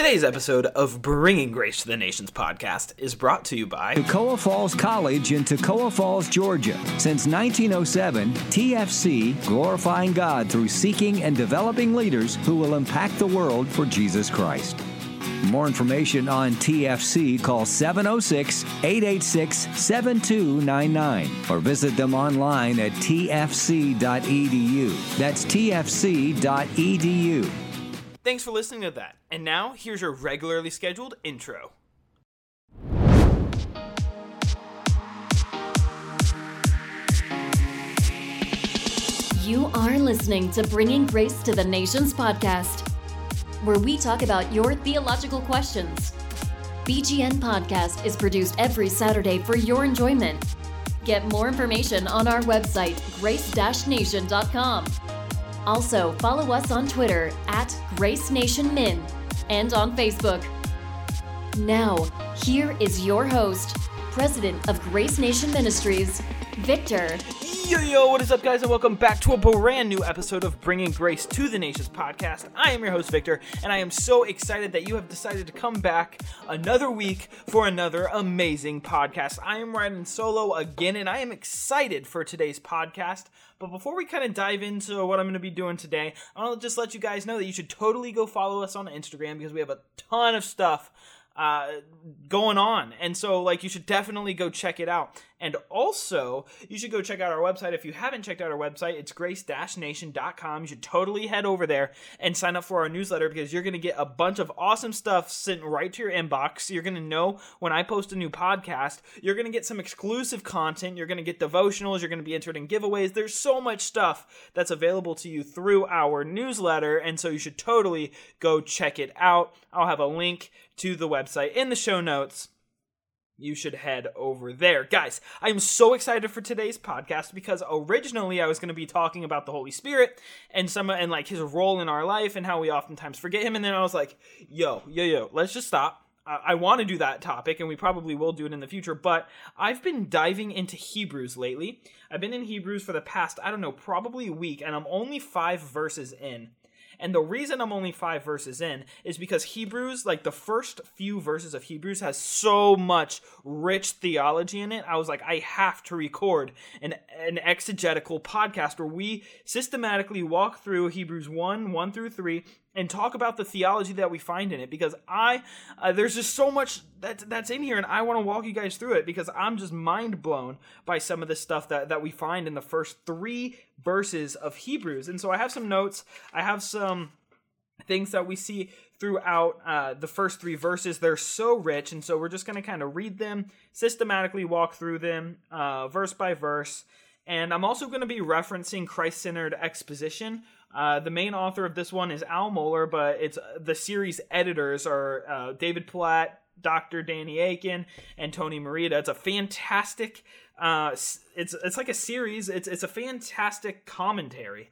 Today's episode of Bringing Grace to the Nations podcast is brought to you by Toccoa Falls College in Toccoa Falls, Georgia. Since 1907, TFC glorifying God through seeking and developing leaders who will impact the world for Jesus Christ. More information on TFC, call 706 886 7299 or visit them online at tfc.edu. That's tfc.edu. Thanks for listening to that. And now, here's your regularly scheduled intro. You are listening to Bringing Grace to the Nations podcast, where we talk about your theological questions. BGN Podcast is produced every Saturday for your enjoyment. Get more information on our website, grace-nation.com. Also, follow us on Twitter at Grace Nation Min and on Facebook. Now, here is your host, President of Grace Nation Ministries, Victor. Yo, yo, what is up, guys, and welcome back to a brand new episode of Bringing Grace to the Nations podcast. I am your host, Victor, and I am so excited that you have decided to come back another week for another amazing podcast. I am riding solo again, and I am excited for today's podcast. But before we kind of dive into what I'm going to be doing today, I want to just let you guys know that you should totally go follow us on Instagram because we have a ton of stuff uh, going on. And so, like, you should definitely go check it out. And also, you should go check out our website. If you haven't checked out our website, it's grace-nation.com. You should totally head over there and sign up for our newsletter because you're going to get a bunch of awesome stuff sent right to your inbox. You're going to know when I post a new podcast. You're going to get some exclusive content. You're going to get devotionals. You're going to be entered in giveaways. There's so much stuff that's available to you through our newsletter. And so you should totally go check it out. I'll have a link to the website in the show notes you should head over there. Guys, I'm so excited for today's podcast because originally I was going to be talking about the Holy Spirit and some and like his role in our life and how we oftentimes forget him and then I was like, "Yo, yo, yo, let's just stop. I, I want to do that topic and we probably will do it in the future, but I've been diving into Hebrews lately. I've been in Hebrews for the past, I don't know, probably a week and I'm only 5 verses in. And the reason I'm only five verses in is because Hebrews, like the first few verses of Hebrews, has so much rich theology in it. I was like, I have to record an, an exegetical podcast where we systematically walk through Hebrews 1, 1 through 3, and talk about the theology that we find in it because I uh, there's just so much that that's in here and I want to walk you guys through it because I'm just mind blown by some of the stuff that that we find in the first 3 verses of Hebrews. And so I have some notes, I have some things that we see throughout uh, the first three verses. They're so rich, and so we're just going to kind of read them, systematically walk through them, uh, verse by verse. And I'm also going to be referencing Christ centered exposition, uh, the main author of this one is Al Mohler, but it's the series editors are uh, David Platt, Dr. Danny Akin, and Tony Merida. It's a fantastic. Uh, it's it's like a series. It's it's a fantastic commentary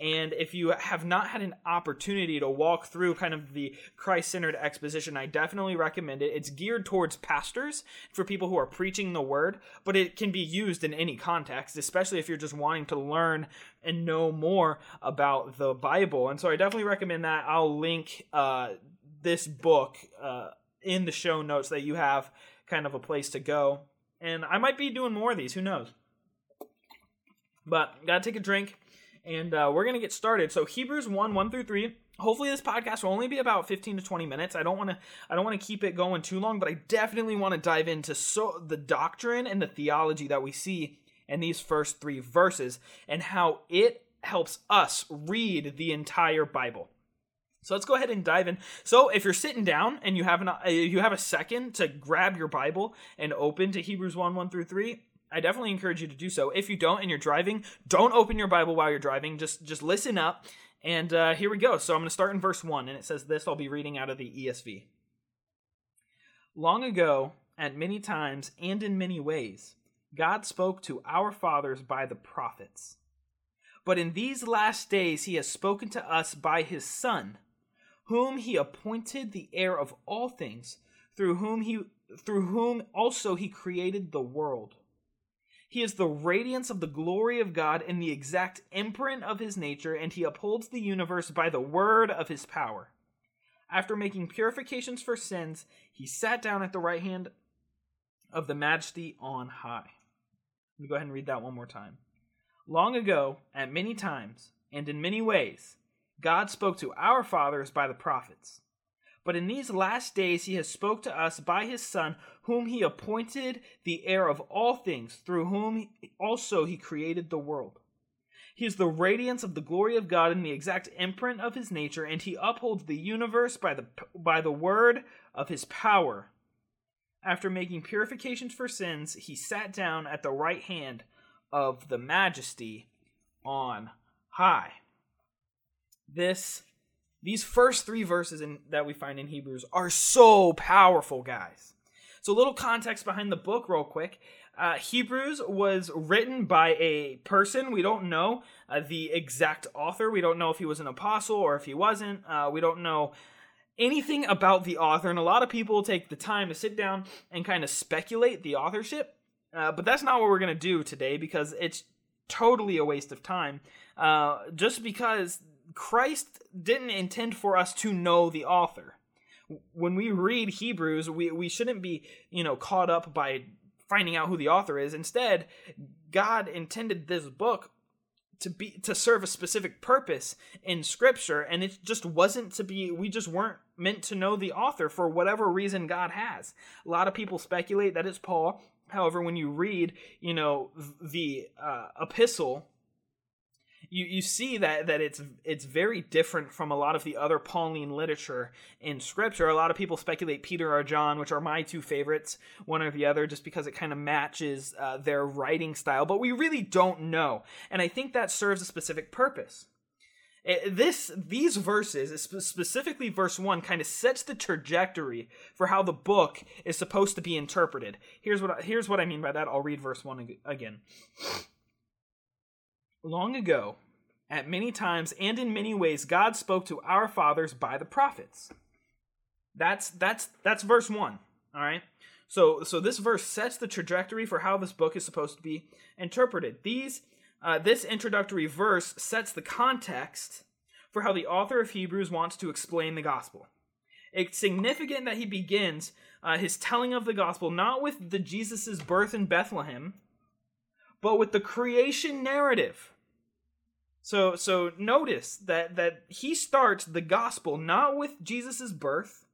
and if you have not had an opportunity to walk through kind of the Christ centered exposition, I definitely recommend it. It's geared towards pastors for people who are preaching the word, but it can be used in any context, especially if you're just wanting to learn and know more about the Bible. And so I definitely recommend that. I'll link uh, this book uh, in the show notes that you have kind of a place to go. And I might be doing more of these, who knows? But gotta take a drink and uh, we're gonna get started. So Hebrews one one through three. Hopefully this podcast will only be about 15 to 20 minutes. I don't want to I don't want to keep it going too long, but I definitely want to dive into so the doctrine and the theology that we see in these first 3 verses and how it helps us read the entire Bible. So let's go ahead and dive in. So if you're sitting down and you have an uh, you have a second to grab your Bible and open to Hebrews 1 1 through 3, I definitely encourage you to do so. If you don't and you're driving, don't open your Bible while you're driving. Just just listen up. And uh, here we go. So I'm going to start in verse 1, and it says this. I'll be reading out of the ESV. Long ago, at many times and in many ways, God spoke to our fathers by the prophets. But in these last days, he has spoken to us by his Son, whom he appointed the heir of all things, through whom he through whom also he created the world. He is the radiance of the glory of God and the exact imprint of his nature, and he upholds the universe by the word of his power. After making purifications for sins, he sat down at the right hand of the majesty on high. Let me go ahead and read that one more time. Long ago, at many times, and in many ways, God spoke to our fathers by the prophets. But in these last days he has spoke to us by his Son, whom he appointed the heir of all things, through whom also he created the world. He is the radiance of the glory of God and the exact imprint of his nature, and he upholds the universe by the, by the word of his power. After making purifications for sins, he sat down at the right hand of the majesty on high. This these first three verses in, that we find in Hebrews are so powerful, guys. So, a little context behind the book, real quick. Uh, Hebrews was written by a person. We don't know uh, the exact author. We don't know if he was an apostle or if he wasn't. Uh, we don't know anything about the author. And a lot of people take the time to sit down and kind of speculate the authorship. Uh, but that's not what we're going to do today because it's totally a waste of time. Uh, just because Christ didn't intend for us to know the author. When we read Hebrews, we, we shouldn't be, you know, caught up by finding out who the author is. Instead, God intended this book to be to serve a specific purpose in scripture and it just wasn't to be we just weren't meant to know the author for whatever reason God has. A lot of people speculate that it's Paul. However, when you read, you know, the uh, epistle you, you see that that it's it's very different from a lot of the other Pauline literature in Scripture. A lot of people speculate Peter or John, which are my two favorites, one or the other, just because it kind of matches uh, their writing style. But we really don't know, and I think that serves a specific purpose. It, this these verses, specifically verse one, kind of sets the trajectory for how the book is supposed to be interpreted. Here's what here's what I mean by that. I'll read verse one again. Long ago, at many times and in many ways, God spoke to our fathers by the prophets. That's that's that's verse one. All right. So so this verse sets the trajectory for how this book is supposed to be interpreted. These uh, this introductory verse sets the context for how the author of Hebrews wants to explain the gospel. It's significant that he begins uh, his telling of the gospel not with the Jesus's birth in Bethlehem, but with the creation narrative so so notice that that he starts the gospel not with Jesus' birth,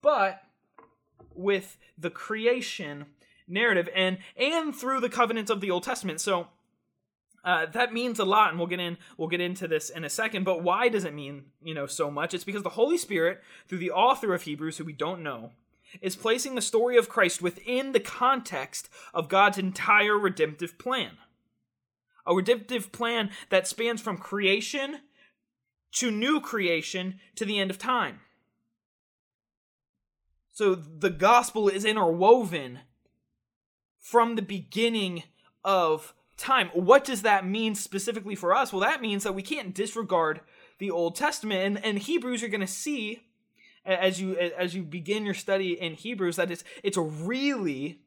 but with the creation narrative and and through the covenants of the Old Testament. So uh, that means a lot, and we'll get in we'll get into this in a second. But why does it mean you know so much? It's because the Holy Spirit, through the author of Hebrews, who we don't know, is placing the story of Christ within the context of God's entire redemptive plan a redemptive plan that spans from creation to new creation to the end of time. So the gospel is interwoven from the beginning of time. What does that mean specifically for us? Well, that means that we can't disregard the Old Testament. And, and Hebrews, you're going to see as you as you begin your study in Hebrews that it's it's really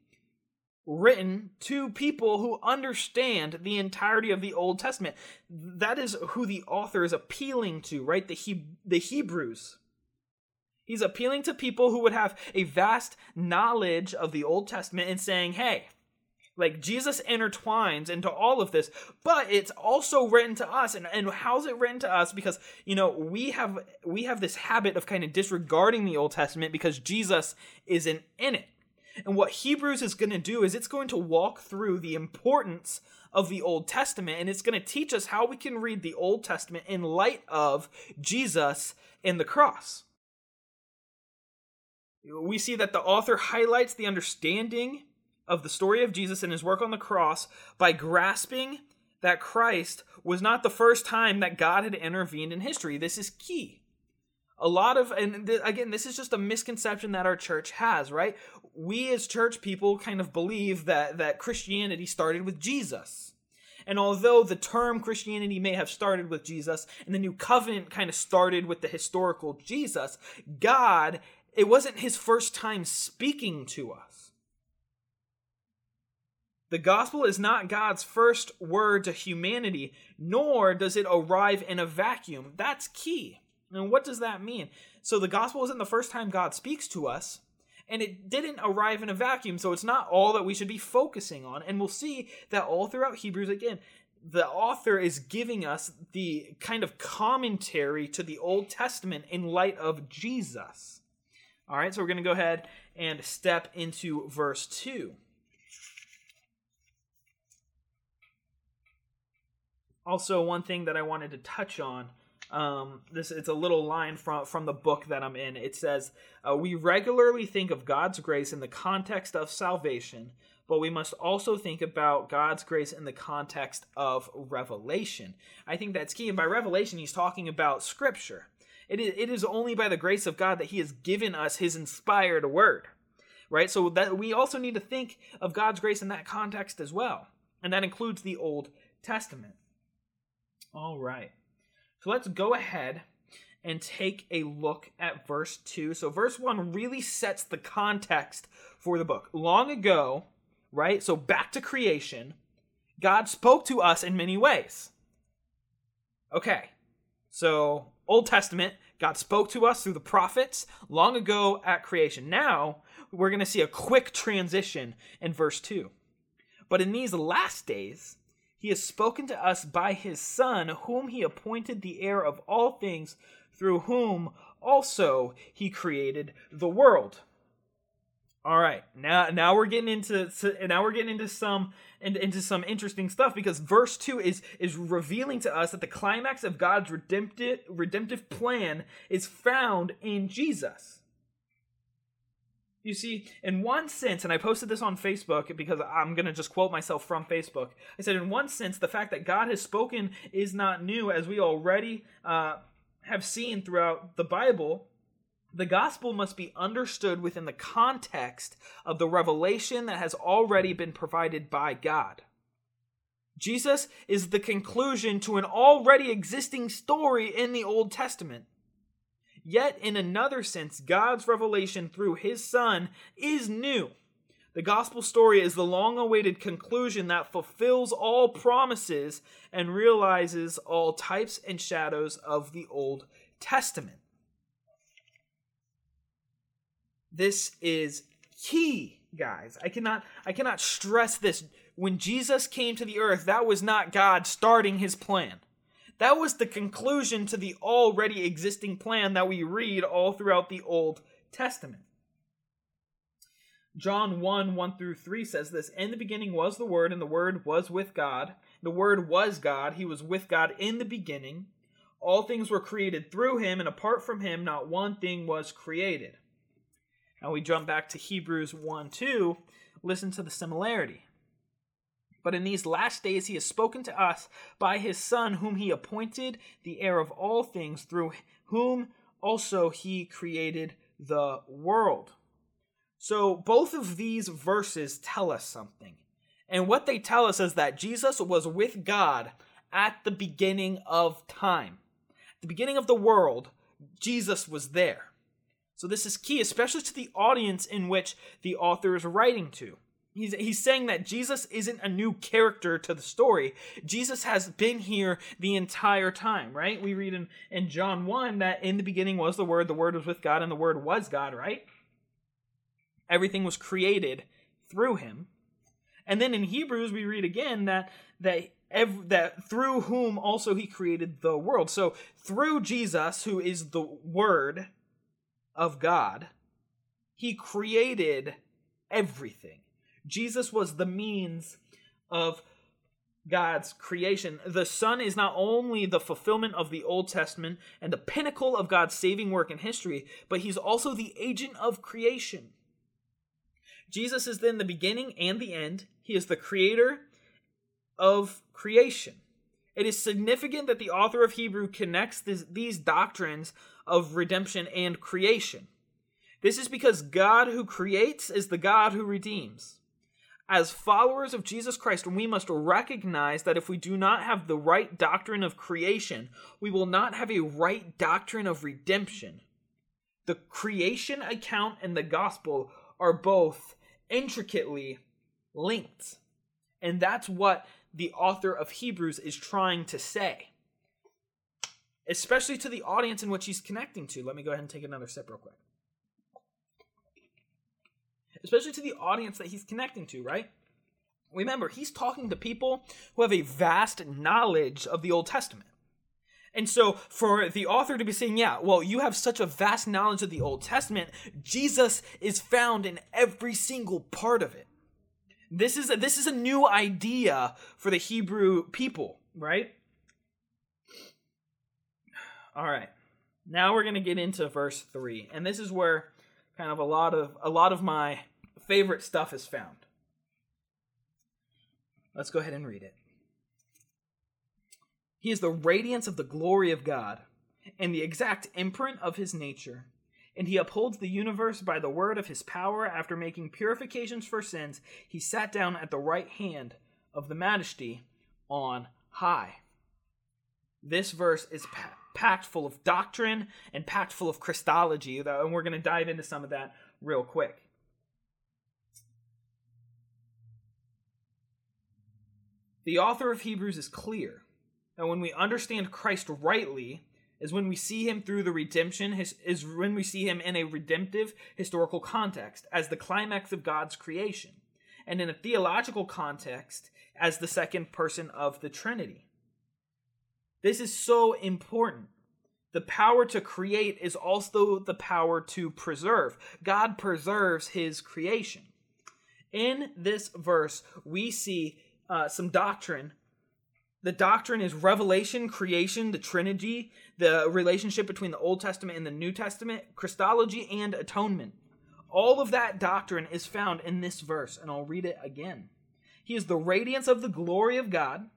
written to people who understand the entirety of the Old Testament. That is who the author is appealing to, right? The he- the Hebrews. He's appealing to people who would have a vast knowledge of the Old Testament and saying, "Hey, like Jesus intertwines into all of this, but it's also written to us. And, and how's it written to us? Because, you know, we have we have this habit of kind of disregarding the Old Testament because Jesus isn't in it. And what Hebrews is going to do is it's going to walk through the importance of the Old Testament and it's going to teach us how we can read the Old Testament in light of Jesus and the cross. We see that the author highlights the understanding of the story of Jesus and his work on the cross by grasping that Christ was not the first time that God had intervened in history. This is key a lot of and th- again this is just a misconception that our church has right we as church people kind of believe that that christianity started with jesus and although the term christianity may have started with jesus and the new covenant kind of started with the historical jesus god it wasn't his first time speaking to us the gospel is not God's first word to humanity, nor does it arrive in a vacuum. That's key And what does that mean? So the gospel isn't the first time God speaks to us, and it didn't arrive in a vacuum, so it's not all that we should be focusing on. And we'll see that all throughout Hebrews again, the author is giving us the kind of commentary to the Old Testament in light of Jesus. All right, so we're going to go ahead and step into verse 2. Also, one thing that I wanted to touch on um, this it's a little line from from the book that I'm in. It says, uh, "We regularly think of God's grace in the context of salvation, but we must also think about God's grace in the context of revelation." I think that's key. And by revelation, he's talking about Scripture. It is, it is only by the grace of God that He has given us His inspired word, right? So that we also need to think of God's grace in that context as well, and that includes the Old Testament. All right. So let's go ahead and take a look at verse 2. So, verse 1 really sets the context for the book. Long ago, right? So, back to creation, God spoke to us in many ways. Okay, so Old Testament, God spoke to us through the prophets long ago at creation. Now, we're going to see a quick transition in verse 2. But in these last days, he has spoken to us by his Son, whom he appointed the heir of all things, through whom also he created the world. All right, now now we're getting into now we're getting into some into some interesting stuff because verse two is is revealing to us that the climax of God's redemptive redemptive plan is found in Jesus. You see, in one sense, and I posted this on Facebook because I'm going to just quote myself from Facebook. I said, in one sense, the fact that God has spoken is not new, as we already uh, have seen throughout the Bible. The gospel must be understood within the context of the revelation that has already been provided by God. Jesus is the conclusion to an already existing story in the Old Testament. Yet, in another sense, God's revelation through his Son is new. The gospel story is the long awaited conclusion that fulfills all promises and realizes all types and shadows of the Old Testament. This is key, guys. I cannot I cannot stress this. When Jesus came to the earth, that was not God starting his plan. That was the conclusion to the already existing plan that we read all throughout the Old Testament. John 1 1 through 3 says this In the beginning was the Word, and the Word was with God. The Word was God. He was with God in the beginning. All things were created through him, and apart from him, not one thing was created. Now we jump back to Hebrews 1 2. Listen to the similarity. But in these last days he has spoken to us by his Son, whom he appointed the heir of all things, through whom also he created the world. So both of these verses tell us something. And what they tell us is that Jesus was with God at the beginning of time. At the beginning of the world, Jesus was there. So this is key, especially to the audience in which the author is writing to. He's, he's saying that Jesus isn't a new character to the story. Jesus has been here the entire time, right? We read in, in John 1 that in the beginning was the Word, the Word was with God, and the Word was God, right? Everything was created through him. And then in Hebrews, we read again that, that that through whom also he created the world. So through Jesus, who is the Word of God, he created everything. Jesus was the means of God's creation. The Son is not only the fulfillment of the Old Testament and the pinnacle of God's saving work in history, but he's also the agent of creation. Jesus is then the beginning and the end. He is the creator of creation. It is significant that the author of Hebrew connects this, these doctrines of redemption and creation. This is because God who creates is the God who redeems as followers of Jesus Christ, we must recognize that if we do not have the right doctrine of creation, we will not have a right doctrine of redemption. The creation account and the gospel are both intricately linked. And that's what the author of Hebrews is trying to say. especially to the audience in which he's connecting to. Let me go ahead and take another sip real quick. Especially to the audience that he's connecting to, right? Remember, he's talking to people who have a vast knowledge of the Old Testament. And so, for the author to be saying, yeah, well, you have such a vast knowledge of the Old Testament, Jesus is found in every single part of it. This is a, this is a new idea for the Hebrew people, right? All right. Now we're going to get into verse 3. And this is where kind of a lot of a lot of my favorite stuff is found. Let's go ahead and read it. He is the radiance of the glory of God and the exact imprint of his nature. And he upholds the universe by the word of his power. After making purifications for sins, he sat down at the right hand of the majesty on high. This verse is packed full of doctrine and packed full of Christology, and we're going to dive into some of that real quick. The author of Hebrews is clear that when we understand Christ rightly, is when we see him through the redemption, is when we see him in a redemptive historical context, as the climax of God's creation, and in a theological context, as the second person of the Trinity. This is so important. The power to create is also the power to preserve. God preserves his creation. In this verse, we see uh, some doctrine. The doctrine is revelation, creation, the Trinity, the relationship between the Old Testament and the New Testament, Christology, and atonement. All of that doctrine is found in this verse, and I'll read it again. He is the radiance of the glory of God.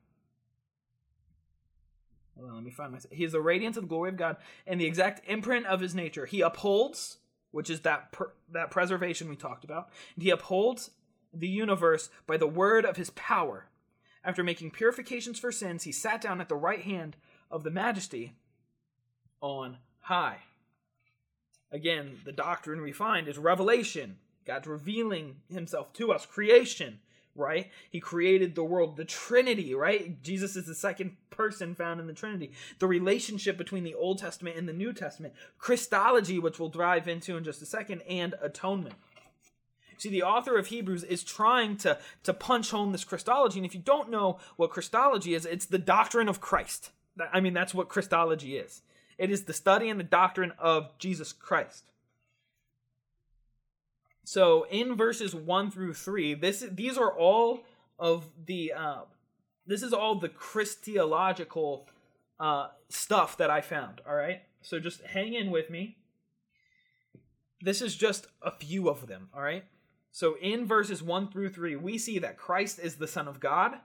On, let me find myself. He is the radiance of the glory of God and the exact imprint of his nature. He upholds, which is that per, that preservation we talked about. And he upholds the universe by the word of his power. After making purifications for sins, he sat down at the right hand of the majesty on high. Again, the doctrine we find is revelation, God's revealing himself to us, creation, right? He created the world, the Trinity, right? Jesus is the second person found in the Trinity. The relationship between the Old Testament and the New Testament, Christology, which we'll dive into in just a second, and atonement. See, the author of Hebrews is trying to, to punch home this Christology. And if you don't know what Christology is, it's the doctrine of Christ. I mean, that's what Christology is it is the study and the doctrine of Jesus Christ. So in verses 1 through 3, this these are all of the uh, this is all the Christological uh, stuff that I found. All right, so just hang in with me. This is just a few of them. All right. So in verses 1 through 3, we see that Christ is the Son of God.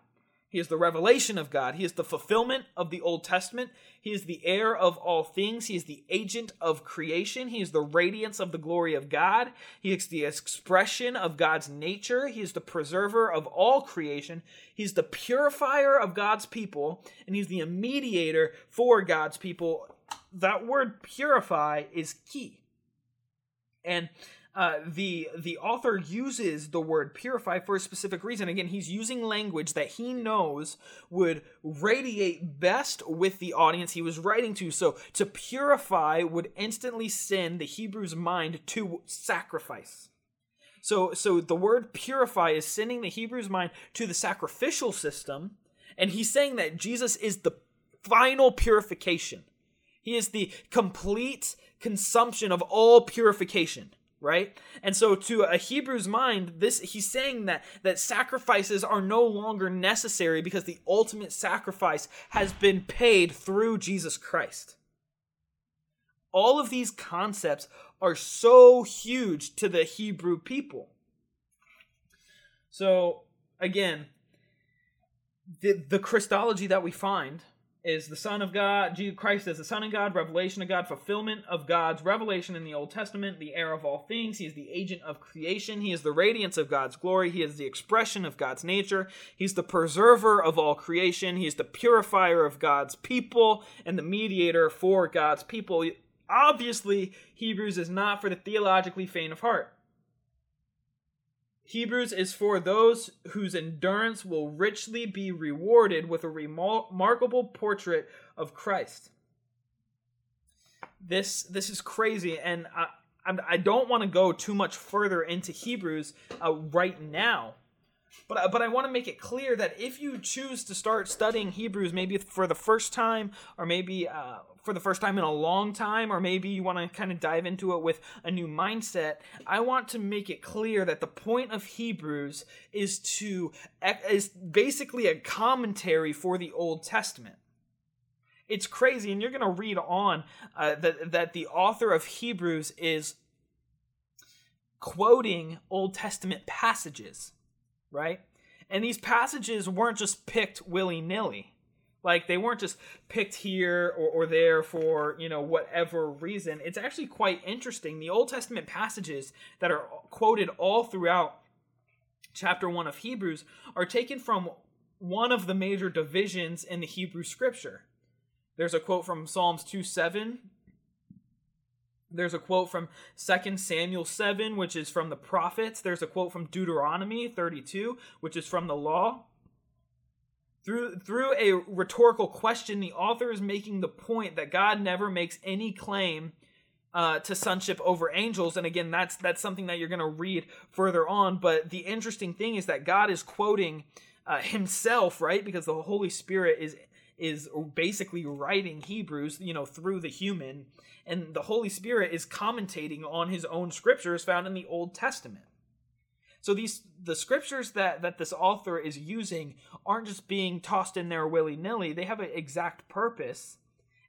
He is the revelation of God. He is the fulfillment of the Old Testament. He is the heir of all things. He is the agent of creation. He is the radiance of the glory of God. He is the expression of God's nature. He is the preserver of all creation. He's the purifier of God's people, and he's the mediator for God's people. That word purify is key. And uh, the the author uses the word purify for a specific reason. Again, he's using language that he knows would radiate best with the audience he was writing to. So to purify would instantly send the Hebrew's mind to sacrifice. So so the word purify is sending the Hebrew's mind to the sacrificial system, and he's saying that Jesus is the final purification. He is the complete consumption of all purification right? And so to a hebrew's mind this he's saying that that sacrifices are no longer necessary because the ultimate sacrifice has been paid through jesus christ. All of these concepts are so huge to the hebrew people. So again the, the christology that we find is the Son of God, Jesus Christ is the Son of God, revelation of God, fulfillment of God's revelation in the Old Testament, the heir of all things. He is the agent of creation. He is the radiance of God's glory. He is the expression of God's nature. He's the preserver of all creation. He is the purifier of God's people and the mediator for God's people. Obviously, Hebrews is not for the theologically faint of heart. Hebrews is for those whose endurance will richly be rewarded with a remarkable portrait of Christ. this this is crazy, and I I don't want to go too much further into Hebrews uh, right now. But, but I want to make it clear that if you choose to start studying Hebrews, maybe for the first time, or maybe uh, for the first time in a long time, or maybe you want to kind of dive into it with a new mindset, I want to make it clear that the point of Hebrews is to is basically a commentary for the Old Testament. It's crazy, and you're going to read on uh, that that the author of Hebrews is quoting Old Testament passages, right? And these passages weren't just picked willy nilly. Like they weren't just picked here or, or there for, you know, whatever reason. It's actually quite interesting. The Old Testament passages that are quoted all throughout chapter 1 of Hebrews are taken from one of the major divisions in the Hebrew scripture. There's a quote from Psalms 2 7. There's a quote from 2 Samuel 7, which is from the prophets. There's a quote from Deuteronomy 32, which is from the law. Through, through a rhetorical question, the author is making the point that God never makes any claim uh, to sonship over angels. And again, that's that's something that you're going to read further on. But the interesting thing is that God is quoting uh, Himself, right? Because the Holy Spirit is is basically writing Hebrews, you know, through the human, and the Holy Spirit is commentating on his own scriptures found in the Old Testament. So these the scriptures that that this author is using aren't just being tossed in there willy-nilly. They have an exact purpose.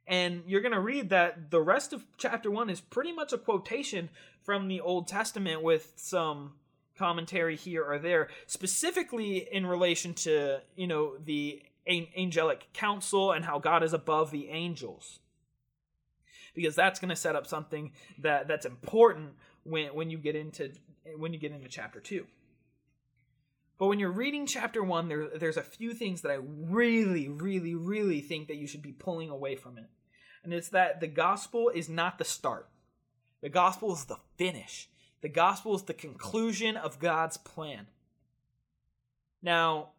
And you're going to read that the rest of chapter 1 is pretty much a quotation from the Old Testament with some commentary here or there, specifically in relation to, you know, the angelic council and how God is above the angels. Because that's going to set up something that that's important when when you get into when you get into chapter 2. But when you're reading chapter 1 there there's a few things that I really really really think that you should be pulling away from it. And it's that the gospel is not the start. The gospel is the finish. The gospel is the conclusion of God's plan. Now,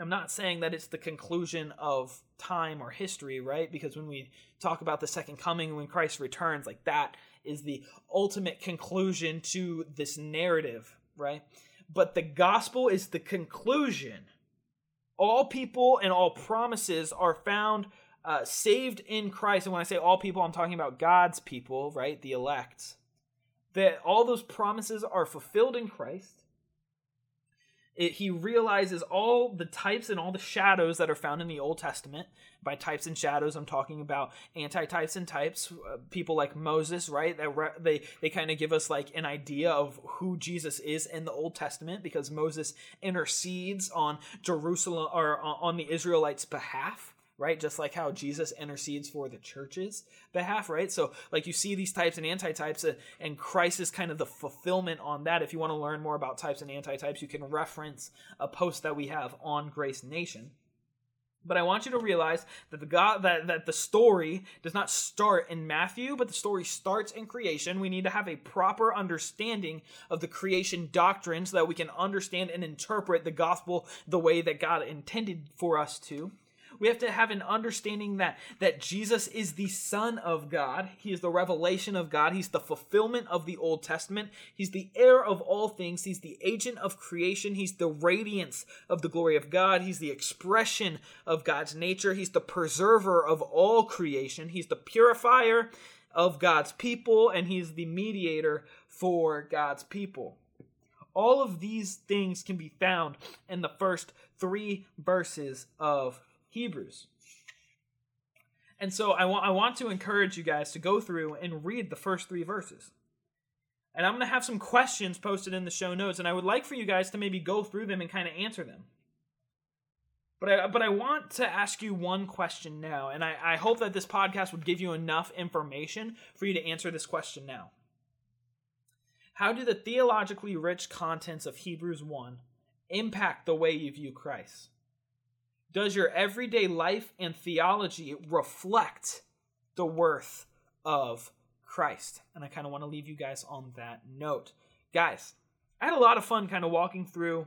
I'm not saying that it's the conclusion of time or history, right? Because when we talk about the second coming, when Christ returns, like that is the ultimate conclusion to this narrative, right? But the gospel is the conclusion. All people and all promises are found uh, saved in Christ. And when I say all people, I'm talking about God's people, right? The elect. That all those promises are fulfilled in Christ it, he realizes all the types and all the shadows that are found in the Old Testament. By types and shadows, I'm talking about anti-types and types. Uh, people like Moses, right? That re- they they kind of give us like an idea of who Jesus is in the Old Testament because Moses intercedes on Jerusalem or on the Israelites' behalf right? Just like how Jesus intercedes for the church's behalf, right? So, like, you see these types and antitypes, uh, and Christ is kind of the fulfillment on that. If you want to learn more about types and antitypes, you can reference a post that we have on Grace Nation. But I want you to realize that the God that, that the story does not start in Matthew, but the story starts in creation. We need to have a proper understanding of the creation doctrine so that we can understand and interpret the gospel the way that God intended for us to. We have to have an understanding that that Jesus is the son of God. He is the revelation of God. He's the fulfillment of the Old Testament. He's the heir of all things. He's the agent of creation. He's the radiance of the glory of God. He's the expression of God's nature. He's the preserver of all creation. He's the purifier of God's people and he's the mediator for God's people. All of these things can be found in the first three verses of Hebrews. And so I want I want to encourage you guys to go through and read the first 3 verses. And I'm going to have some questions posted in the show notes and I would like for you guys to maybe go through them and kind of answer them. But I, but I want to ask you one question now, and I, I hope that this podcast would give you enough information for you to answer this question now. How do the theologically rich contents of Hebrews 1 impact the way you view Christ? Does your everyday life and theology reflect the worth of Christ? And I kind of want to leave you guys on that note. Guys, I had a lot of fun kind of walking through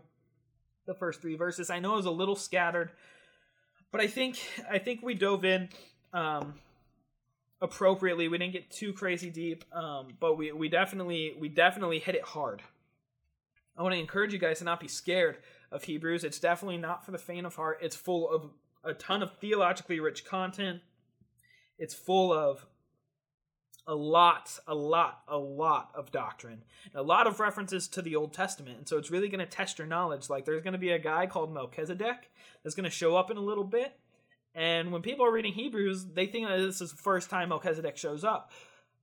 the first three verses. I know it was a little scattered, but I think I think we dove in um, appropriately. We didn't get too crazy deep, um, but we we definitely we definitely hit it hard. I want to encourage you guys to not be scared of Hebrews. It's definitely not for the faint of heart. It's full of a ton of theologically rich content. It's full of a lot, a lot, a lot of doctrine, a lot of references to the Old Testament. And so it's really going to test your knowledge. Like there's going to be a guy called Melchizedek that's going to show up in a little bit. And when people are reading Hebrews, they think that this is the first time Melchizedek shows up.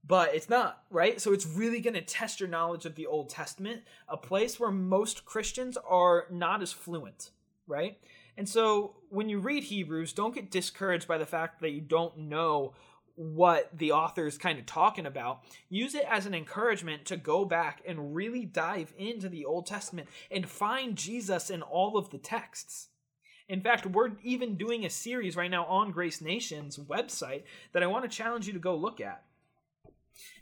But it's not, right? So it's really going to test your knowledge of the Old Testament, a place where most Christians are not as fluent, right? And so when you read Hebrews, don't get discouraged by the fact that you don't know what the author is kind of talking about. Use it as an encouragement to go back and really dive into the Old Testament and find Jesus in all of the texts. In fact, we're even doing a series right now on Grace Nation's website that I want to challenge you to go look at.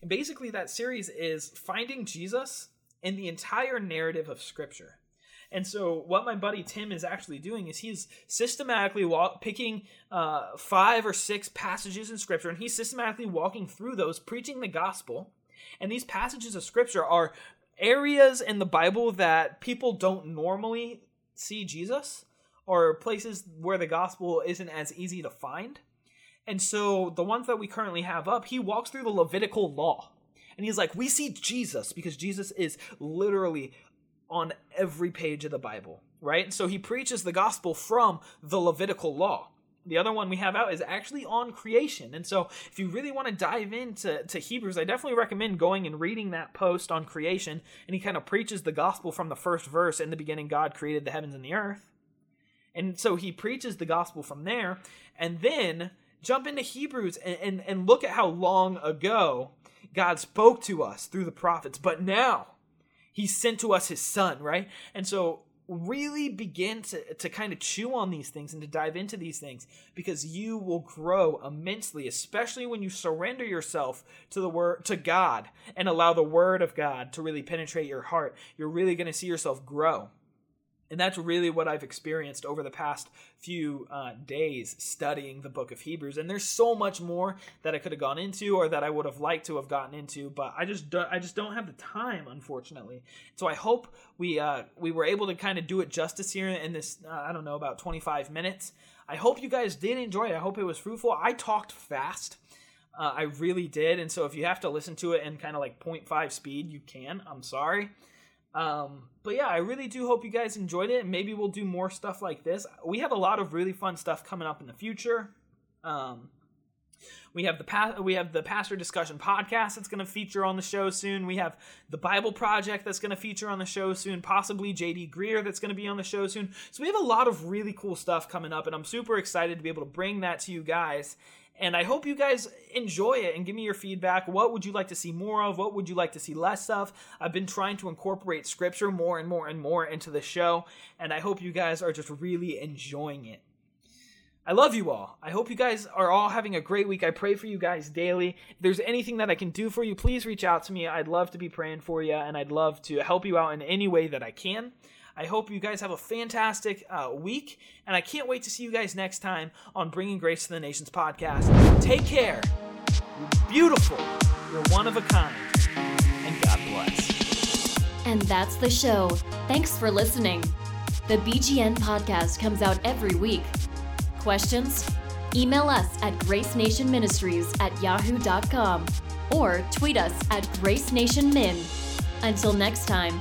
And basically, that series is finding Jesus in the entire narrative of Scripture. And so, what my buddy Tim is actually doing is he's systematically walk, picking uh, five or six passages in Scripture, and he's systematically walking through those, preaching the gospel. And these passages of Scripture are areas in the Bible that people don't normally see Jesus, or places where the gospel isn't as easy to find. And so, the ones that we currently have up, he walks through the Levitical law. And he's like, we see Jesus because Jesus is literally on every page of the Bible, right? So he preaches the gospel from the Levitical law. The other one we have out is actually on creation. And so if you really want to dive into to Hebrews, I definitely recommend going and reading that post on creation. And he kind of preaches the gospel from the first verse in the beginning, God created the heavens and the earth. And so he preaches the gospel from there. And then jump into Hebrews and, and, and look at how long ago God spoke to us through the prophets. But now, he sent to us his son, right? And so really begin to, to kind of chew on these things and to dive into these things because you will grow immensely especially when you surrender yourself to the word to god and allow the word of god to really penetrate your heart you're really going to see yourself grow and that's really what I've experienced over the past few uh, days studying the book of Hebrews. And there's so much more that I could have gone into or that I would have liked to have gotten into, but I just do, I just don't have the time, unfortunately. So I hope we uh, we were able to kind of do it justice here in this uh, I don't know about 25 minutes. I hope you guys did enjoy it. I hope it was fruitful. I talked fast. Uh, I really did, and so if you have to listen to it in kind of like 0.5 speed, you can. I'm sorry. Um, but yeah, I really do hope you guys enjoyed it. Maybe we'll do more stuff like this. We have a lot of really fun stuff coming up in the future. Um, we have the pa- we have the pastor discussion podcast that's going to feature on the show soon. We have the Bible project that's going to feature on the show soon. Possibly JD Greear that's going to be on the show soon. So we have a lot of really cool stuff coming up, and I'm super excited to be able to bring that to you guys. And I hope you guys enjoy it and give me your feedback. What would you like to see more of? What would you like to see less of? I've been trying to incorporate scripture more and more and more into the show, and I hope you guys are just really enjoying it. I love you all. I hope you guys are all having a great week. I pray for you guys daily. If there's anything that I can do for you, please reach out to me. I'd love to be praying for you, and I'd love to help you out in any way that I can. I hope you guys have a fantastic uh, week, and I can't wait to see you guys next time on Bringing Grace to the Nations podcast. Take care. You're beautiful. You're one of a kind. And God bless. And that's the show. Thanks for listening. The BGN podcast comes out every week. Questions? Email us at gracenationministries at yahoo.com or tweet us at gracenationmin. Until next time,